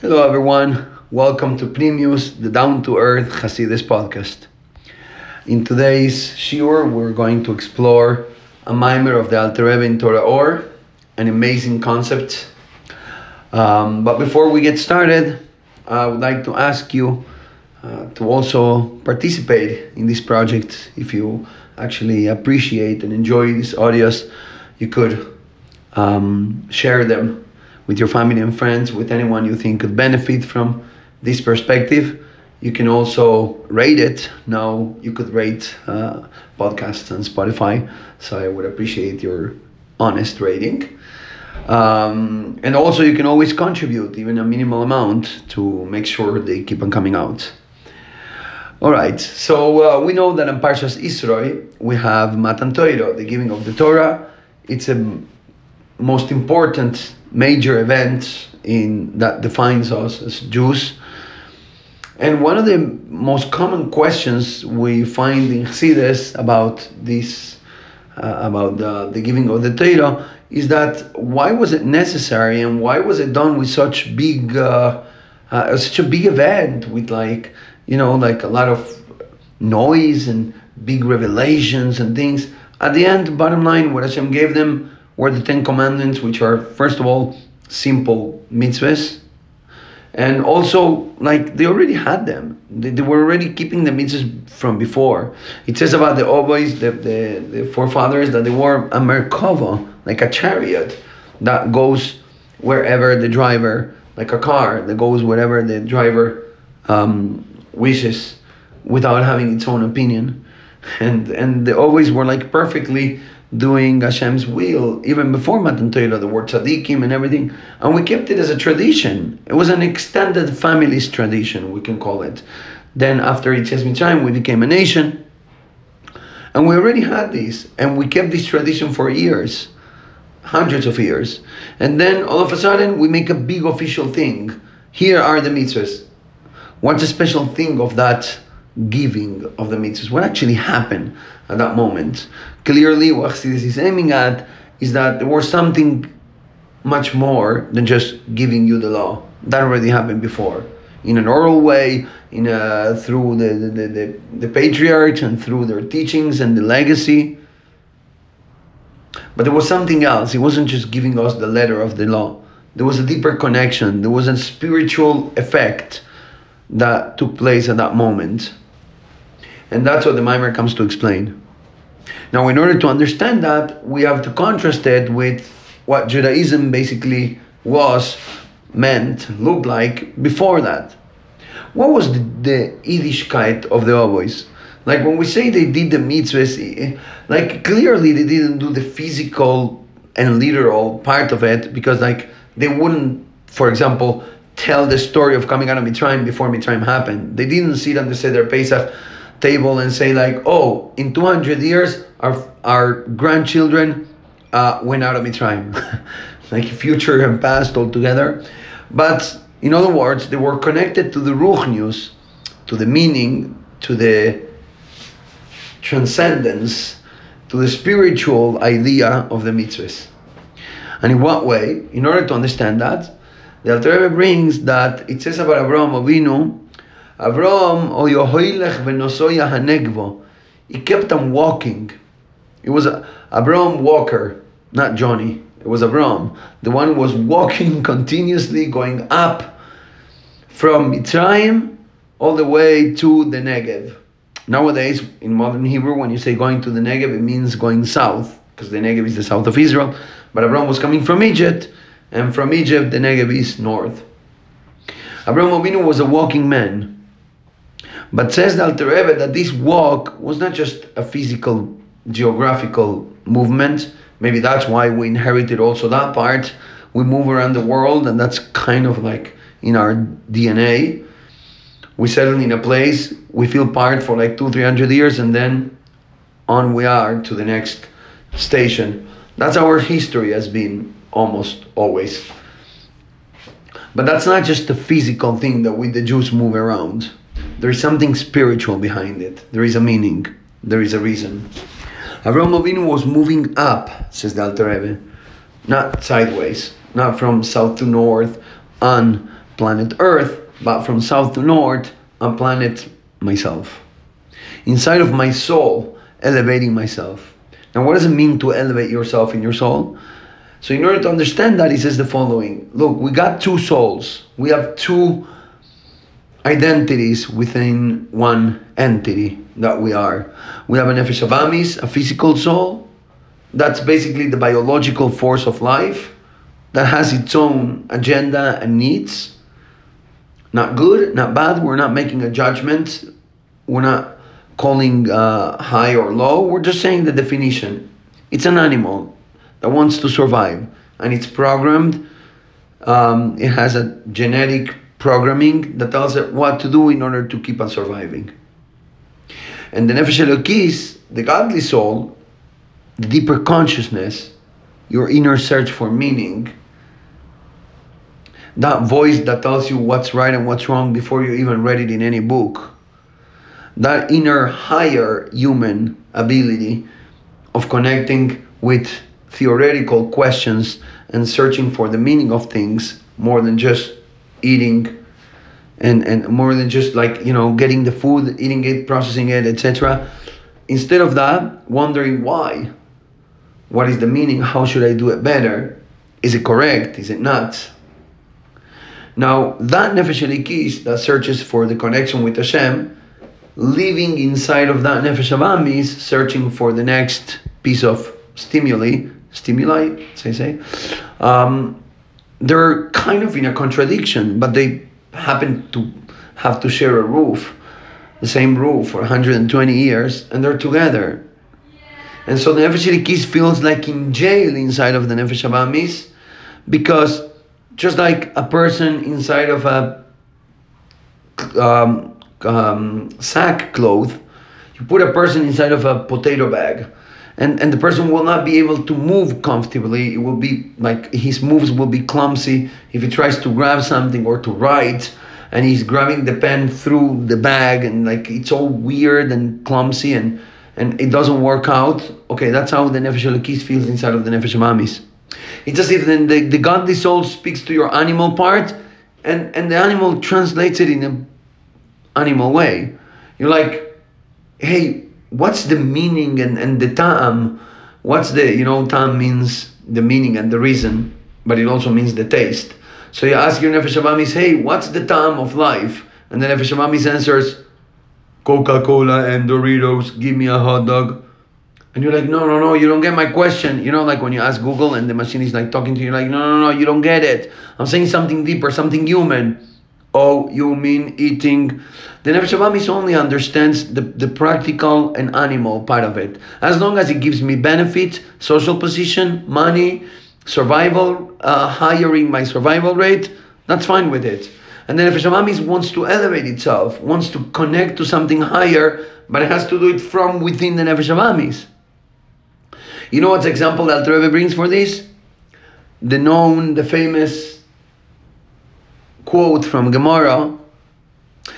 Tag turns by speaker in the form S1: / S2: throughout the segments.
S1: Hello, everyone. Welcome to Primus, the Down to Earth Hasidus podcast. In today's shiur, we're going to explore a mimer of the Alter Rebbe in Torah Or, an amazing concept. Um, but before we get started, I would like to ask you uh, to also participate in this project. If you actually appreciate and enjoy these audios, you could um, share them with your family and friends, with anyone you think could benefit from this perspective. You can also rate it. Now you could rate uh, podcasts on Spotify, so I would appreciate your honest rating. Um, and also, you can always contribute, even a minimal amount, to make sure they keep on coming out. All right, so uh, we know that in Parshas Yisro we have Matan Torah, the giving of the Torah. It's a most important major event in that defines us as Jews. And one of the most common questions we find in Chassidus about this, uh, about the, the giving of the Torah, is that why was it necessary and why was it done with such big, uh, uh, such a big event with like, you know, like a lot of noise and big revelations and things. At the end, bottom line, what Hashem gave them were the Ten Commandments, which are, first of all, simple mitzvahs. And also, like, they already had them. They, they were already keeping the mitzvahs from before. It says about the Obois, the, the, the forefathers, that they wore a Merkava, like a chariot, that goes wherever the driver, like a car, that goes wherever the driver um, wishes without having its own opinion. And, and they always were like perfectly doing Hashem's will, even before Matan Torah, the word tzaddikim and everything. And we kept it as a tradition. It was an extended family's tradition, we can call it. Then after Yetzias Mitzrayim, we became a nation. And we already had this, And we kept this tradition for years, hundreds of years. And then all of a sudden, we make a big official thing. Here are the mitzvahs. What's a special thing of that giving of the mitzvahs? What actually happened at that moment? Clearly, what Chassidus is aiming at is that there was something much more than just giving you the law. That already happened before. In an oral way, in a, through the, the, the, the patriarchs and through their teachings and the legacy. But there was something else. It wasn't just giving us the letter of the law. There was a deeper connection. There was a spiritual effect that took place at that moment. And that's what the Mimer comes to explain. Now, in order to understand that, we have to contrast it with what Judaism basically was, meant, looked like before that. What was the, the Yiddishkeit of the Obois? Like when we say they did the mitzvahs, eh, like clearly they didn't do the physical and literal part of it because like they wouldn't, for example, tell the story of coming out of Mitzrayim before Mitzrayim happened. They didn't sit on the Seder Pesach table and say like, oh, in 200 years, our, our grandchildren uh, went out of Mitzrayim. like future and past all together. But in other words, they were connected to the Ruchnius, to the meaning, to the transcendence, to the spiritual idea of the mitzvahs. And in what way? In order to understand that, the Alter brings that it says about Abraham Avinu, Abraham o yohoilech v'nosoya hanegvo. He kept on walking. It was a, Walker, not Johnny. It was Abraham. The one who was walking continuously, going up from Mitzrayim all the way to the Negev. Nowadays, in modern Hebrew, when you say going to the Negev, it means going south, because the Negev is the south of Israel. But Abraham was coming from Egypt, and from Egypt, the Negev is north. Abraham Avinu was a walking man. But says the Alter Rebbe that this walk was not just a physical, geographical movement. Maybe that's why we inherited also that part. We move around the world, and that's kind of like in our DNA. We settle in a place, we feel part for like two, three hundred years, and then on we are to the next station. That's our history has been almost always. But that's not just the physical thing that we the Jews move around. There is something spiritual behind it. There is a meaning. There is a reason. Avraham Avinu was moving up, says the Alter Rebbe, not sideways, not from south to north on planet Earth, but from south to north, a planet myself. Inside of my soul, elevating myself. Now, what does it mean to elevate yourself in your soul? So, in order to understand that, he says the following Look, we got two souls, we have two identities within one entity that we are. We have a nefesh abamis, a physical soul. That's basically the biological force of life that has its own agenda and needs. Not good, not bad. We're not making a judgment. We're not calling uh, high or low. We're just saying the definition. It's an animal that wants to survive, and it's programmed. Um, it has a genetic programming that tells it what to do in order to keep on surviving. And the Nefesh Elokis, the godly soul, the deeper consciousness, your inner search for meaning, that voice that tells you what's right and what's wrong before you even read it in any book, that inner higher human ability of connecting with theoretical questions and searching for the meaning of things more than just eating and and more than just like you know getting the food eating it processing it etc instead of that wondering why. What is the meaning? How should i do it better? Is it correct? Is it not? Now that nefesh elikis that searches for the connection with hashem living inside of that nefesh abamis searching for the next piece of stimuli stimuli say say um, they're kind of in a contradiction but they happen to have to share a roof, the same roof for 120 years, and they're together. And so the Nefesh Elikis feels like in jail inside of the Nefesh Abamis because just like a person inside of a um, um, sack cloth, you put a person inside of a potato bag and and the person will not be able to move comfortably. It will be like his moves will be clumsy. If he tries to grab something or to write and he's grabbing the pen through the bag and like it's all weird and clumsy and and it doesn't work out okay that's how the nefesh elokis feels inside of the nefesh mamis it's as if then the, the godly soul speaks to your animal part and and the animal translates it in an animal way you're like hey what's the meaning and, and the ta'am? What's the, you know, ta'am means the meaning and the reason, but it also means the taste. So you ask your Nefesh Abamis, hey, what's the ta'am of life? And the Nefesh Abamis answers, Coca Cola and Doritos, give me a hot dog. And you're like, no, no, no, you don't get my question. You know, like when you ask Google and the machine is like talking to you, like, no, no, no, you don't get it. I'm saying something deeper, something human. Oh, you mean eating? The Nefesh Abamis only understands the, the practical and animal part of it. As long as it gives me benefit, social position, money, survival, uh, hiring my survival rate, that's fine with it. And the Nefesh Abamis wants to elevate itself, wants to connect to something higher, but it has to do it from within the Nefesh Abamis. You know what's example that Rebbe brings for this? The known, the famous quote from Gemara,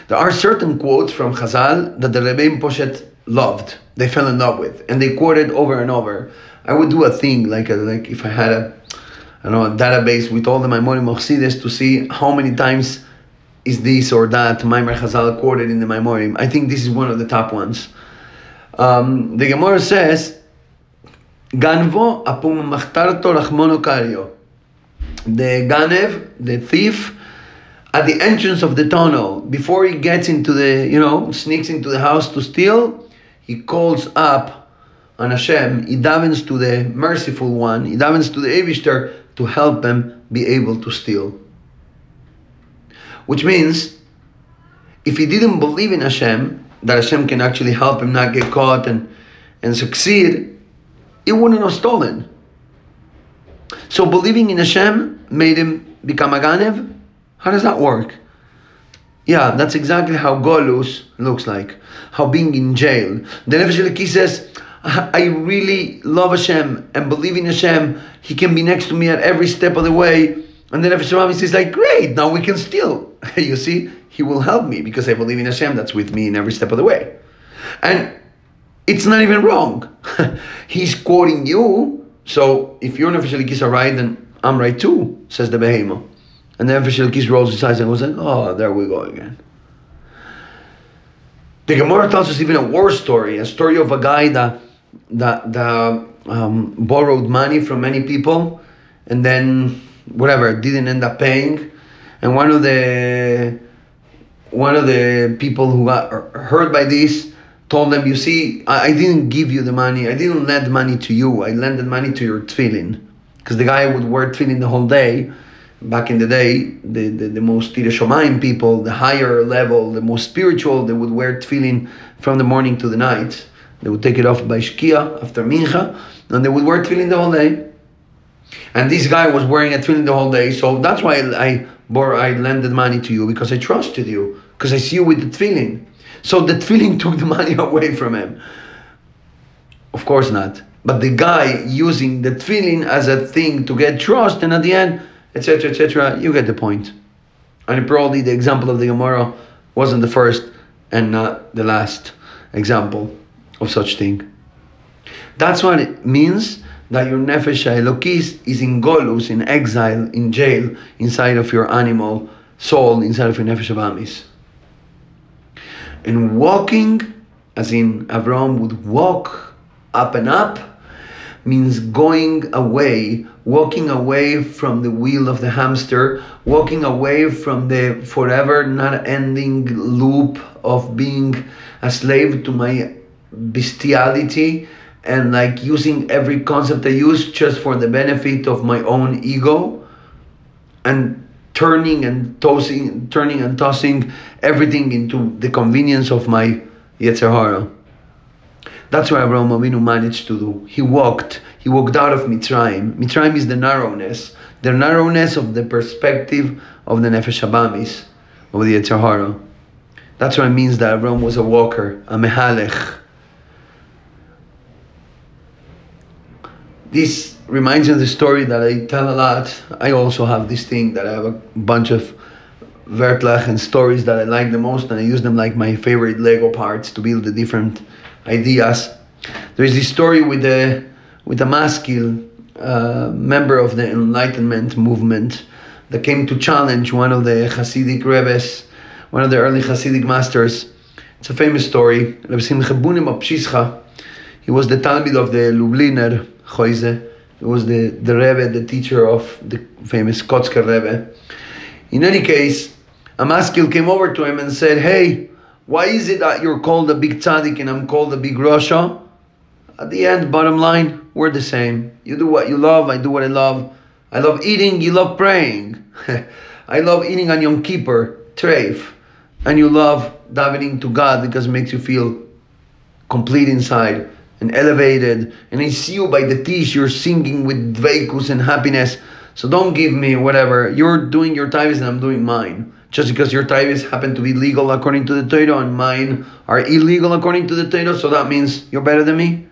S1: there are certain quotes from Chazal that the Rebbeim Poshet loved. They fell in love with, and they quoted over and over. I would do a thing like a, like if I had a I don't know a database with all the Maimorim Chassidus to see how many times is this or that Maimer Chazal quoted in the Maimorim. I think this is one of the top ones. Um, the Gemara says, "Ganvo apum machtarto rachmono kario." The Ganev, the thief, at the entrance of the tunnel, before he gets into the, you know, sneaks into the house to steal, he calls up on Hashem, he davens to the merciful one, he davens to the Eivishter to help him be able to steal. Which means, if he didn't believe in Hashem, that Hashem can actually help him not get caught and, and succeed, he wouldn't have stolen. So believing in Hashem made him become a Ganev, how does that work? Yeah, that's exactly how Golus looks like. How being in jail. The Nefesh Eliki says, I really love Hashem and believe in Hashem. He can be next to me at every step of the way. And then Nefesh Eliki says, like, great, now we can steal. you see, he will help me because I believe in Hashem that's with me in every step of the way. And it's not even wrong. He's quoting you. So if your Nefesh Eliki are right, then I'm right too, says the Behemoth. And then Nefesh rolls his eyes and was like, oh, there we go again. The Gemara tells us even a war story, a story of a guy that that, that um, borrowed money from many people and then whatever didn't end up paying. And one of the one of the people who got hurt by this told them you see I, I didn't give you the money. I didn't lend money to you. I lended money to your tefillin. Because the guy would wear tefillin the whole day back in the day the, the, the most Shomayim people the higher level the most spiritual they would wear tefillin from the morning to the night they would take it off by Shkia after Mincha, and they would wear tefillin the whole day. And this guy was wearing a tefillin the whole day, so that's why I bore, I lended money to you because I trusted you, because I see you with the tefillin. So the tefillin took the money away from him. Of course not. But the guy using the tefillin as a thing to get trust, and at the end, etc., etc., you get the point. And probably the example of the Gemara wasn't the first and not the last example of such thing. That's what it means that your nefesh elokis is in golus, in exile, in jail, inside of your animal soul, inside of your nefesh abamis. And walking, as in Avram would walk up and up, means going away, walking away from the wheel of the hamster, walking away from the forever not ending loop of being a slave to my bestiality and like using every concept I use just for the benefit of my own ego and turning and tossing turning and tossing everything into the convenience of my Yetzer Hara. That's what Abraham Avinu managed to do. He walked, he walked out of Mitzrayim. Mitzrayim is the narrowness, the narrowness of the perspective of the Nefesh Abamis, of the Yetzer Hara. That's what it means that Abraham was a walker, a mehalech, this reminds me of the story that I tell a lot. I also have this thing that I have a bunch of vertlach and stories that I like the most, and I use them like my favorite Lego parts to build the different ideas. There is this story with a with a maskil uh, member of the Enlightenment movement that came to challenge one of the Hasidic rebbes, one of the early Hasidic masters. It's a famous story. He was the talmid of the Lubliner Choise. He was the, the Rebbe, the teacher of the famous Kotzker Rebbe. In any case, a maskil came over to him and said, Hey, why is it that you're called a big tzaddik and I'm called a big Rasha? At the end, bottom line, we're the same. You do what you love, I do what I love. I love eating, you love praying. I love eating on Yom Kippur, treif. And you love davening to God because it makes you feel complete inside and elevated, and I see you by the tish, you're singing with dveikus and happiness. So don't give me whatever. You're doing your tithes and I'm doing mine. Just because your tithes happen to be legal according to the Torah and mine are illegal according to the Torah, so that means you're better than me?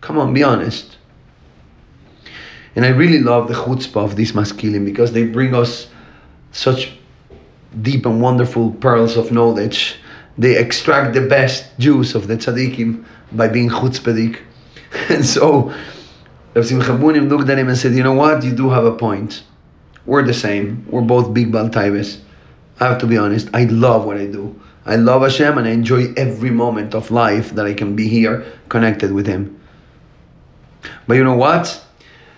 S1: Come on, be honest. And I really love the chutzpah of these maskilim because they bring us such deep and wonderful pearls of knowledge. They extract the best juice of the tzaddikim by being chutzpahdik. And so Rav Simcha looked at him and said, you know what, you do have a point. We're the same. We're both big Baltaibes. I have to be honest, I love what I do. I love Hashem and I enjoy every moment of life that I can be here connected with Him. But you know what?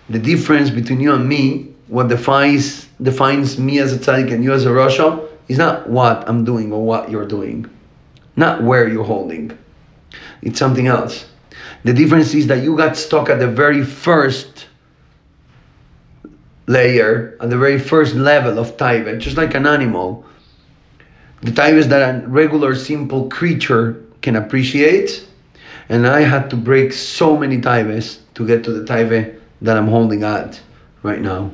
S1: The difference between you and me, what defines defines me as a tzaddik and you as a Rasha, is not what I'm doing or what you're doing, not where you're holding it's something else. The difference is that you got stuck at the very first layer, at the very first level of taiva, just like an animal. The taivas that a regular simple creature can appreciate, and I had to break so many taivas to get to the taiva that I'm holding at right now.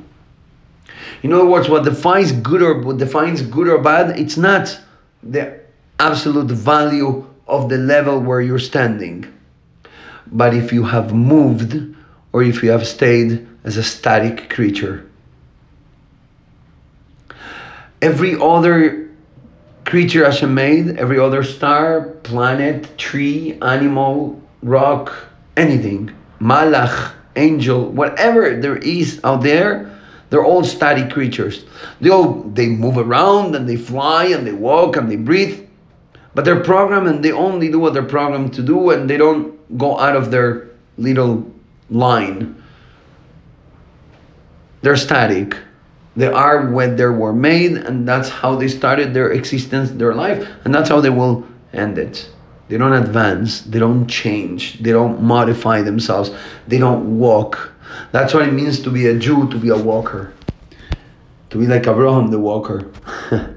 S1: In other words, what defines good or what defines good or bad, it's not the absolute value of the level where you're standing. But if you have moved or if you have stayed as a static creature, every other creature Hashem made, every other star, planet, tree, animal, rock, anything, malach, angel, whatever there is out there, They're all static creatures. They all they move around and they fly and they walk and they breathe, but they're programmed and they only do what they're programmed to do and they don't go out of their little line. They're static. They are when they were made, and that's how they started their existence, their life, and that's how they will end it. They don't advance, they don't change, they don't modify themselves, they don't walk. That's what it means to be a Jew, to be a walker, to be like Abraham the walker.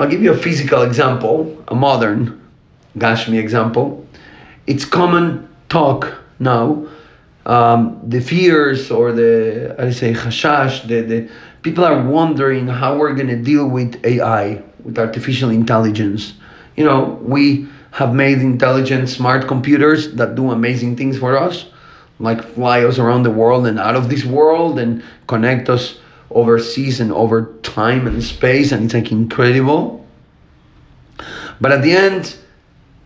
S1: I'll give you a physical example, a modern Gashmi example. It's common talk now. Um, the fears or the I say hashash, the, the people are wondering how we're gonna deal with AI, with artificial intelligence. You know, we have made intelligent smart computers that do amazing things for us, like fly us around the world and out of this world and connect us overseas and over time and space, and it's like incredible. But at the end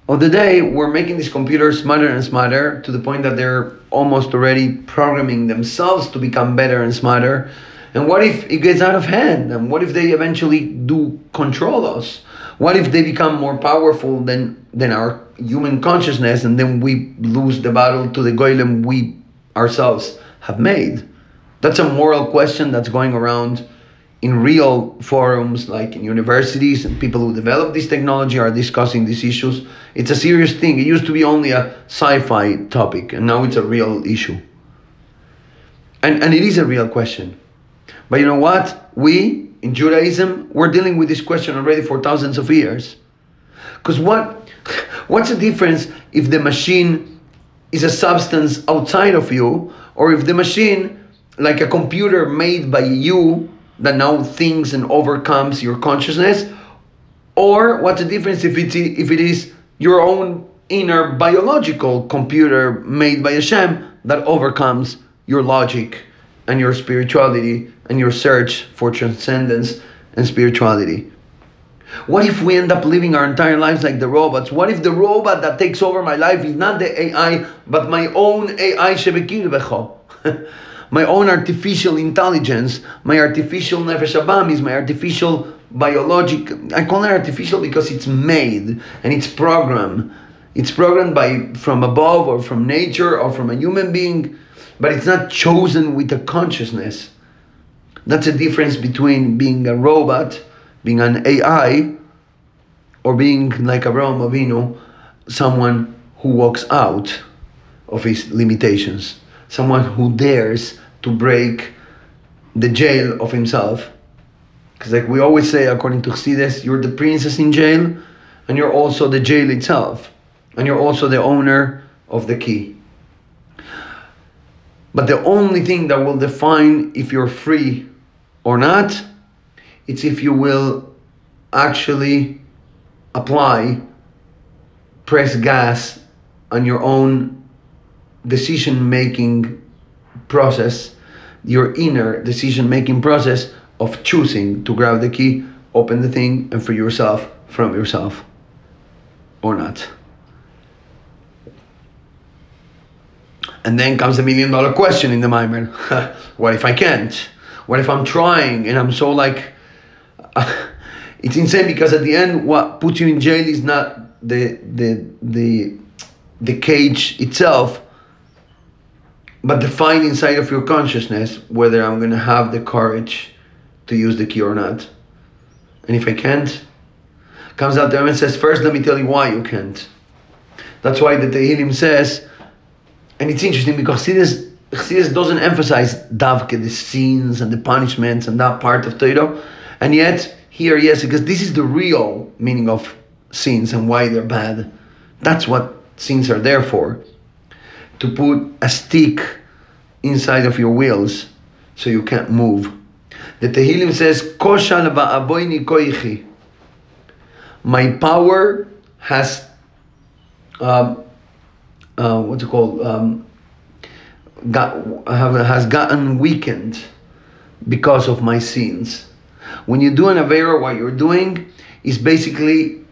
S1: of the day, we're making these computers smarter and smarter to the point that they're almost already programming themselves to become better and smarter. And what if it gets out of hand? And what if they eventually do control us? What if they become more powerful than, than our human consciousness and then we lose the battle to the golem we ourselves have made? That's a moral question that's going around in real forums like in universities and people who develop this technology are discussing these issues. It's a serious thing. It used to be only a sci-fi topic and now it's a real issue. And, and it is a real question. But you know what? We in Judaism, we're dealing with this question already for thousands of years. Because what what's the difference if the machine is a substance outside of you or if the machine like a computer made by you that now thinks and overcomes your consciousness or what's the difference if it if it is your own inner biological computer made by Hashem that overcomes your logic and your spirituality and your search for transcendence and spirituality. What if we end up living our entire lives like the robots? What if the robot that takes over my life is not the AI, but my own AI my own artificial intelligence, my artificial nefesh is my artificial biologic. I call it artificial because it's made and it's programmed. It's programmed by from above or from nature or from a human being, but it's not chosen with a consciousness. That's a difference between being a robot, being an AI, or being like Abraham Avinu, someone who walks out of his limitations, someone who dares to break the jail of himself. Because, like we always say, according to Chassidus, you're the princess in jail, and you're also the jail itself, and you're also the owner of the key. But the only thing that will define if you're free or not, it's if you will actually apply, press gas on your own decision making process, your inner decision making process of choosing to grab the key, open the thing, and free yourself from yourself or not. And then comes the million dollar question in the mind what if I can't? What if I'm trying and I'm so like, it's insane because at the end, what puts you in jail is not the the the the cage itself, but fight inside of your consciousness whether I'm gonna have the courage to use the key or not. And if I can't, comes out there and says, first let me tell you why you can't. That's why the Tehillim says, and it's interesting because this Chassidus doesn't emphasize davke, the sins and the punishments and that part of Torah, and yet here yes, because this is the real meaning of sins and why they're bad. That's what sins are there for. To put a stick inside of your wheels so you can't move. The Tehillim says, Koshal. My power has, um, uh, what's it called? Um, got, have, has gotten weakened because of my sins. When you do an Avera, what you're doing is basically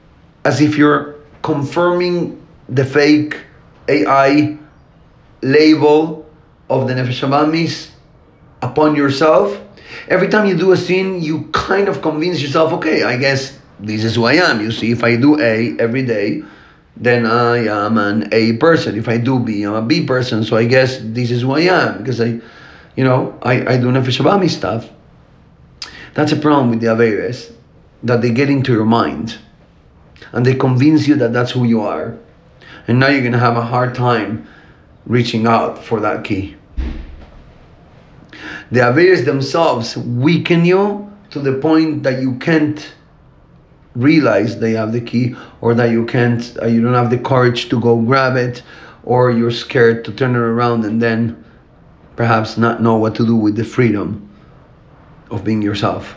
S1: as if you're confirming the fake AI label of the Nefesh Abamis upon yourself, every time you do a sin, you kind of convince yourself, okay, I guess this is who I am. You see, if I do A every day, then I am an A person. If I do B, I'm a B person. So I guess this is who I am because I, you know, I, I do Nefesh Abami stuff. That's a problem with the Averes, that they get into your mind and they convince you that that's who you are. And now you're going to have a hard time reaching out for that key. The Averes themselves weaken you to the point that you can't realize they have the key or that you can't uh, you don't have the courage to go grab it or you're scared to turn it around and then perhaps not know what to do with the freedom of being yourself.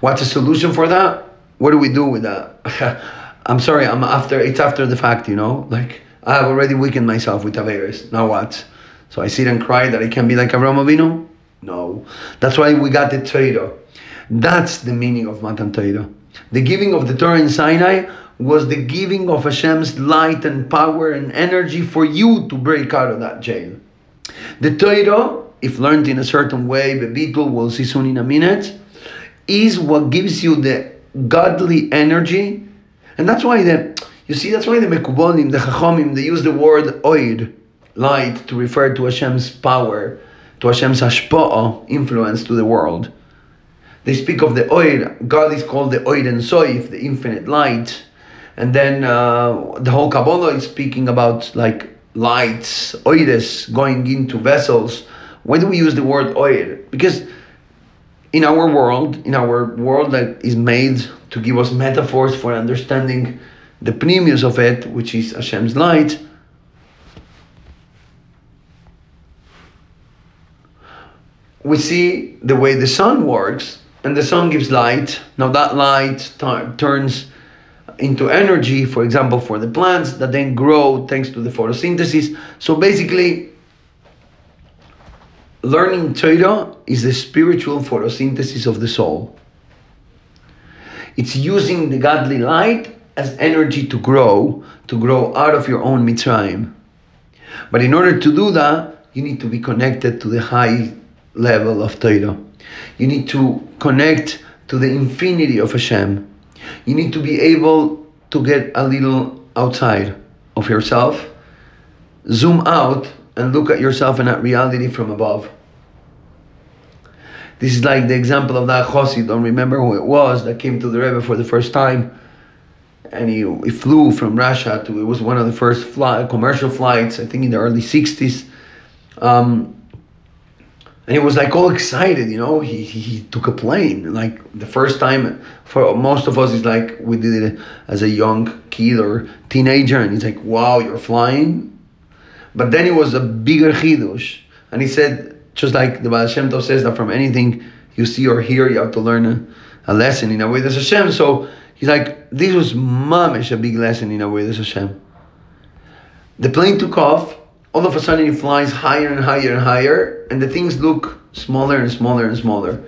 S1: What's the solution for that? What do we do with that i'm sorry i'm after it's after the fact you know like i have already weakened myself with Averes now what so i sit and cry that i can be like Avraham Avinu no that's why we got the Torah that's the meaning of Matan Torah. The giving of the Torah in Sinai was the giving of Hashem's light and power and energy for you to break out of that jail. The Torah, if learned in a certain way, the Beetle will see soon in a minute, is what gives you the godly energy. And that's why the, you see, that's why the Mekubolim, the Chachomim, they use the word oid, light, to refer to Hashem's power, to Hashem's hashpa'ah, influence to the world. They speak of the oil. God is called the oil and soif, the infinite light. And then uh, the whole Kabbalah is speaking about like lights, oides going into vessels. Why do we use the word oil? Because in our world, in our world that is made to give us metaphors for understanding the pnimius of it, which is Hashem's light, we see the way the sun works and the sun gives light. Now that light turns into energy, for example, for the plants that then grow thanks to the photosynthesis. So basically, learning Torah is the spiritual photosynthesis of the soul. It's using the godly light as energy to grow, to grow out of your own Mitzrayim. But in order to do that, you need to be connected to the high level of Torah. You need to connect to the infinity of Hashem. You need to be able to get a little outside of yourself, zoom out, and look at yourself and at reality from above. This is like the example of that Chosid, don't remember who it was, that came to the Rebbe for the first time. And he, he flew from Russia to, it was one of the first fly, commercial flights, I think in the early 60s. Um, and he was like all excited, you know. He, he, he took a plane, like the first time for most of us. It's like we did it as a young kid or teenager, and he's like, "Wow, you're flying!" But then it was a bigger chidush, and he said, just like the Baal Shem Tov says that from anything you see or hear, you have to learn a, a lesson in a way that's Hashem. So he's like, this was mamish a big lesson in a way that's Hashem. The plane took off all of a sudden it flies higher and higher and higher, and the things look smaller and smaller and smaller.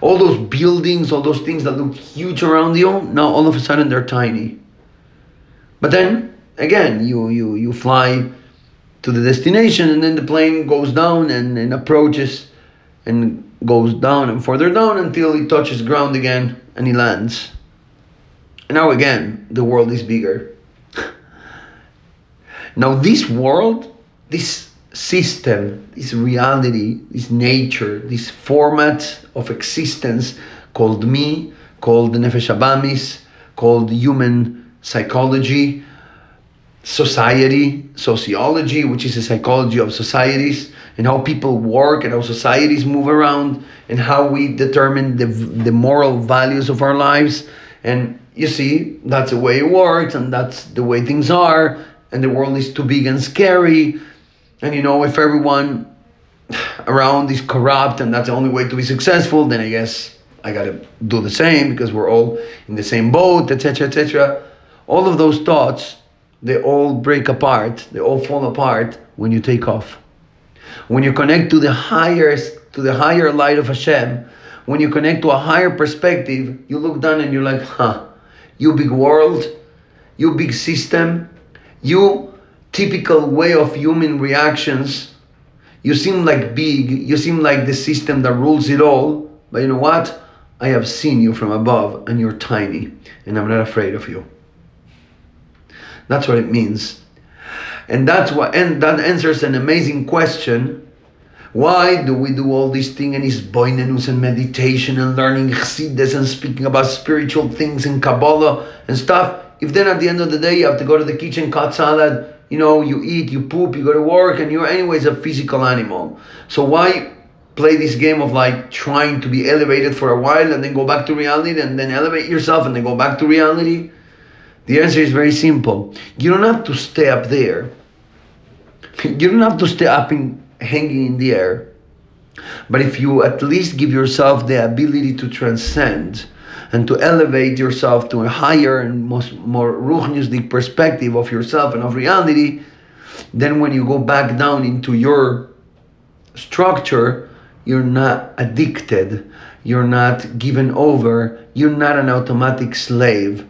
S1: All those buildings, all those things that look huge around you, now all of a sudden they're tiny. But then again, you you you fly to the destination, and then the plane goes down and, and approaches and goes down and further down until it touches ground again and he lands. And now again, the world is bigger. now this world this system, this reality, this nature, this format of existence called me, called the Nefesh Abamis, called human psychology, society, sociology, which is the psychology of societies, and how people work and how societies move around, and how we determine the, the moral values of our lives. And you see, that's the way it works, and that's the way things are, and the world is too big and scary and you know, if everyone around is corrupt and that's the only way to be successful, then I guess I gotta do the same because we're all in the same boat, etc., etc. All of those thoughts, they all break apart, they all fall apart when you take off. When you connect to the highest, to the higher light of Hashem, when you connect to a higher perspective, you look down and you're like, huh, you big world, you big system, you typical way of human reactions. You seem like big, you seem like the system that rules it all, but you know what? I have seen you from above and you're tiny, and I'm not afraid of you. That's what it means. And that's what and that answers an amazing question. Why do we do all these things and is boinenus and meditation and learning chassidus and speaking about spiritual things and Kabbalah and stuff? If then at the end of the day you have to go to the kitchen, cut salad, you know, you eat, you poop, you go to work, and you're anyways a physical animal. So why play this game of like trying to be elevated for a while and then go back to reality and then elevate yourself and then go back to reality? The answer is very simple. You don't have to stay up there. You don't have to stay up in hanging in the air. But if you at least give yourself the ability to transcend and to elevate yourself to a higher and most, more ruchnistic perspective of yourself and of reality, then when you go back down into your structure, you're not addicted, you're not given over, you're not an automatic slave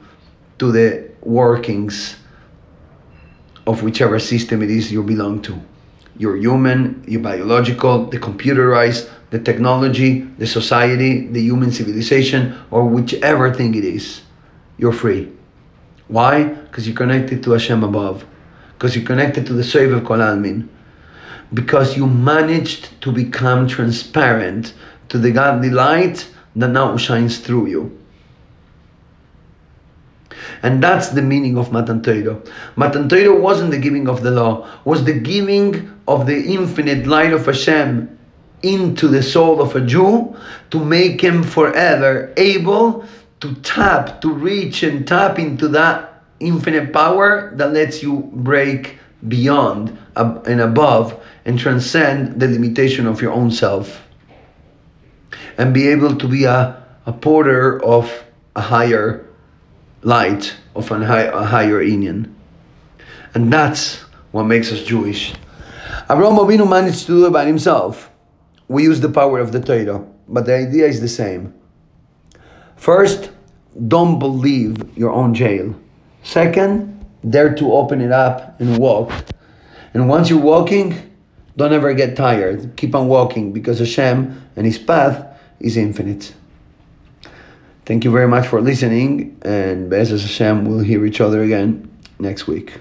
S1: to the workings of whichever system it is you belong to. You're human, you're biological, the computerized, the technology, the society, the human civilization, or whichever thing it is. You're free. Why? Because you're connected to Hashem above. Because you're connected to the Sovev of Kol Almin. Because you managed to become transparent to the godly light that now shines through you. And that's the meaning of Matan Torah. Matan Torah wasn't the giving of the law, was the giving of the infinite light of Hashem into the soul of a Jew to make him forever able to tap, to reach and tap into that infinite power that lets you break beyond and above and transcend the limitation of your own self and be able to be a, a porter of a higher light of high, a higher union. And that's what makes us Jewish. Abraham Avinu managed to do it by himself. We use the power of the Torah, but the idea is the same. First, don't believe your own jail. Second, dare to open it up and walk. And once you're walking, don't ever get tired. Keep on walking because Hashem and His path is infinite. Thank you very much for listening, and Be'ez Hashem, we'll hear each other again next week.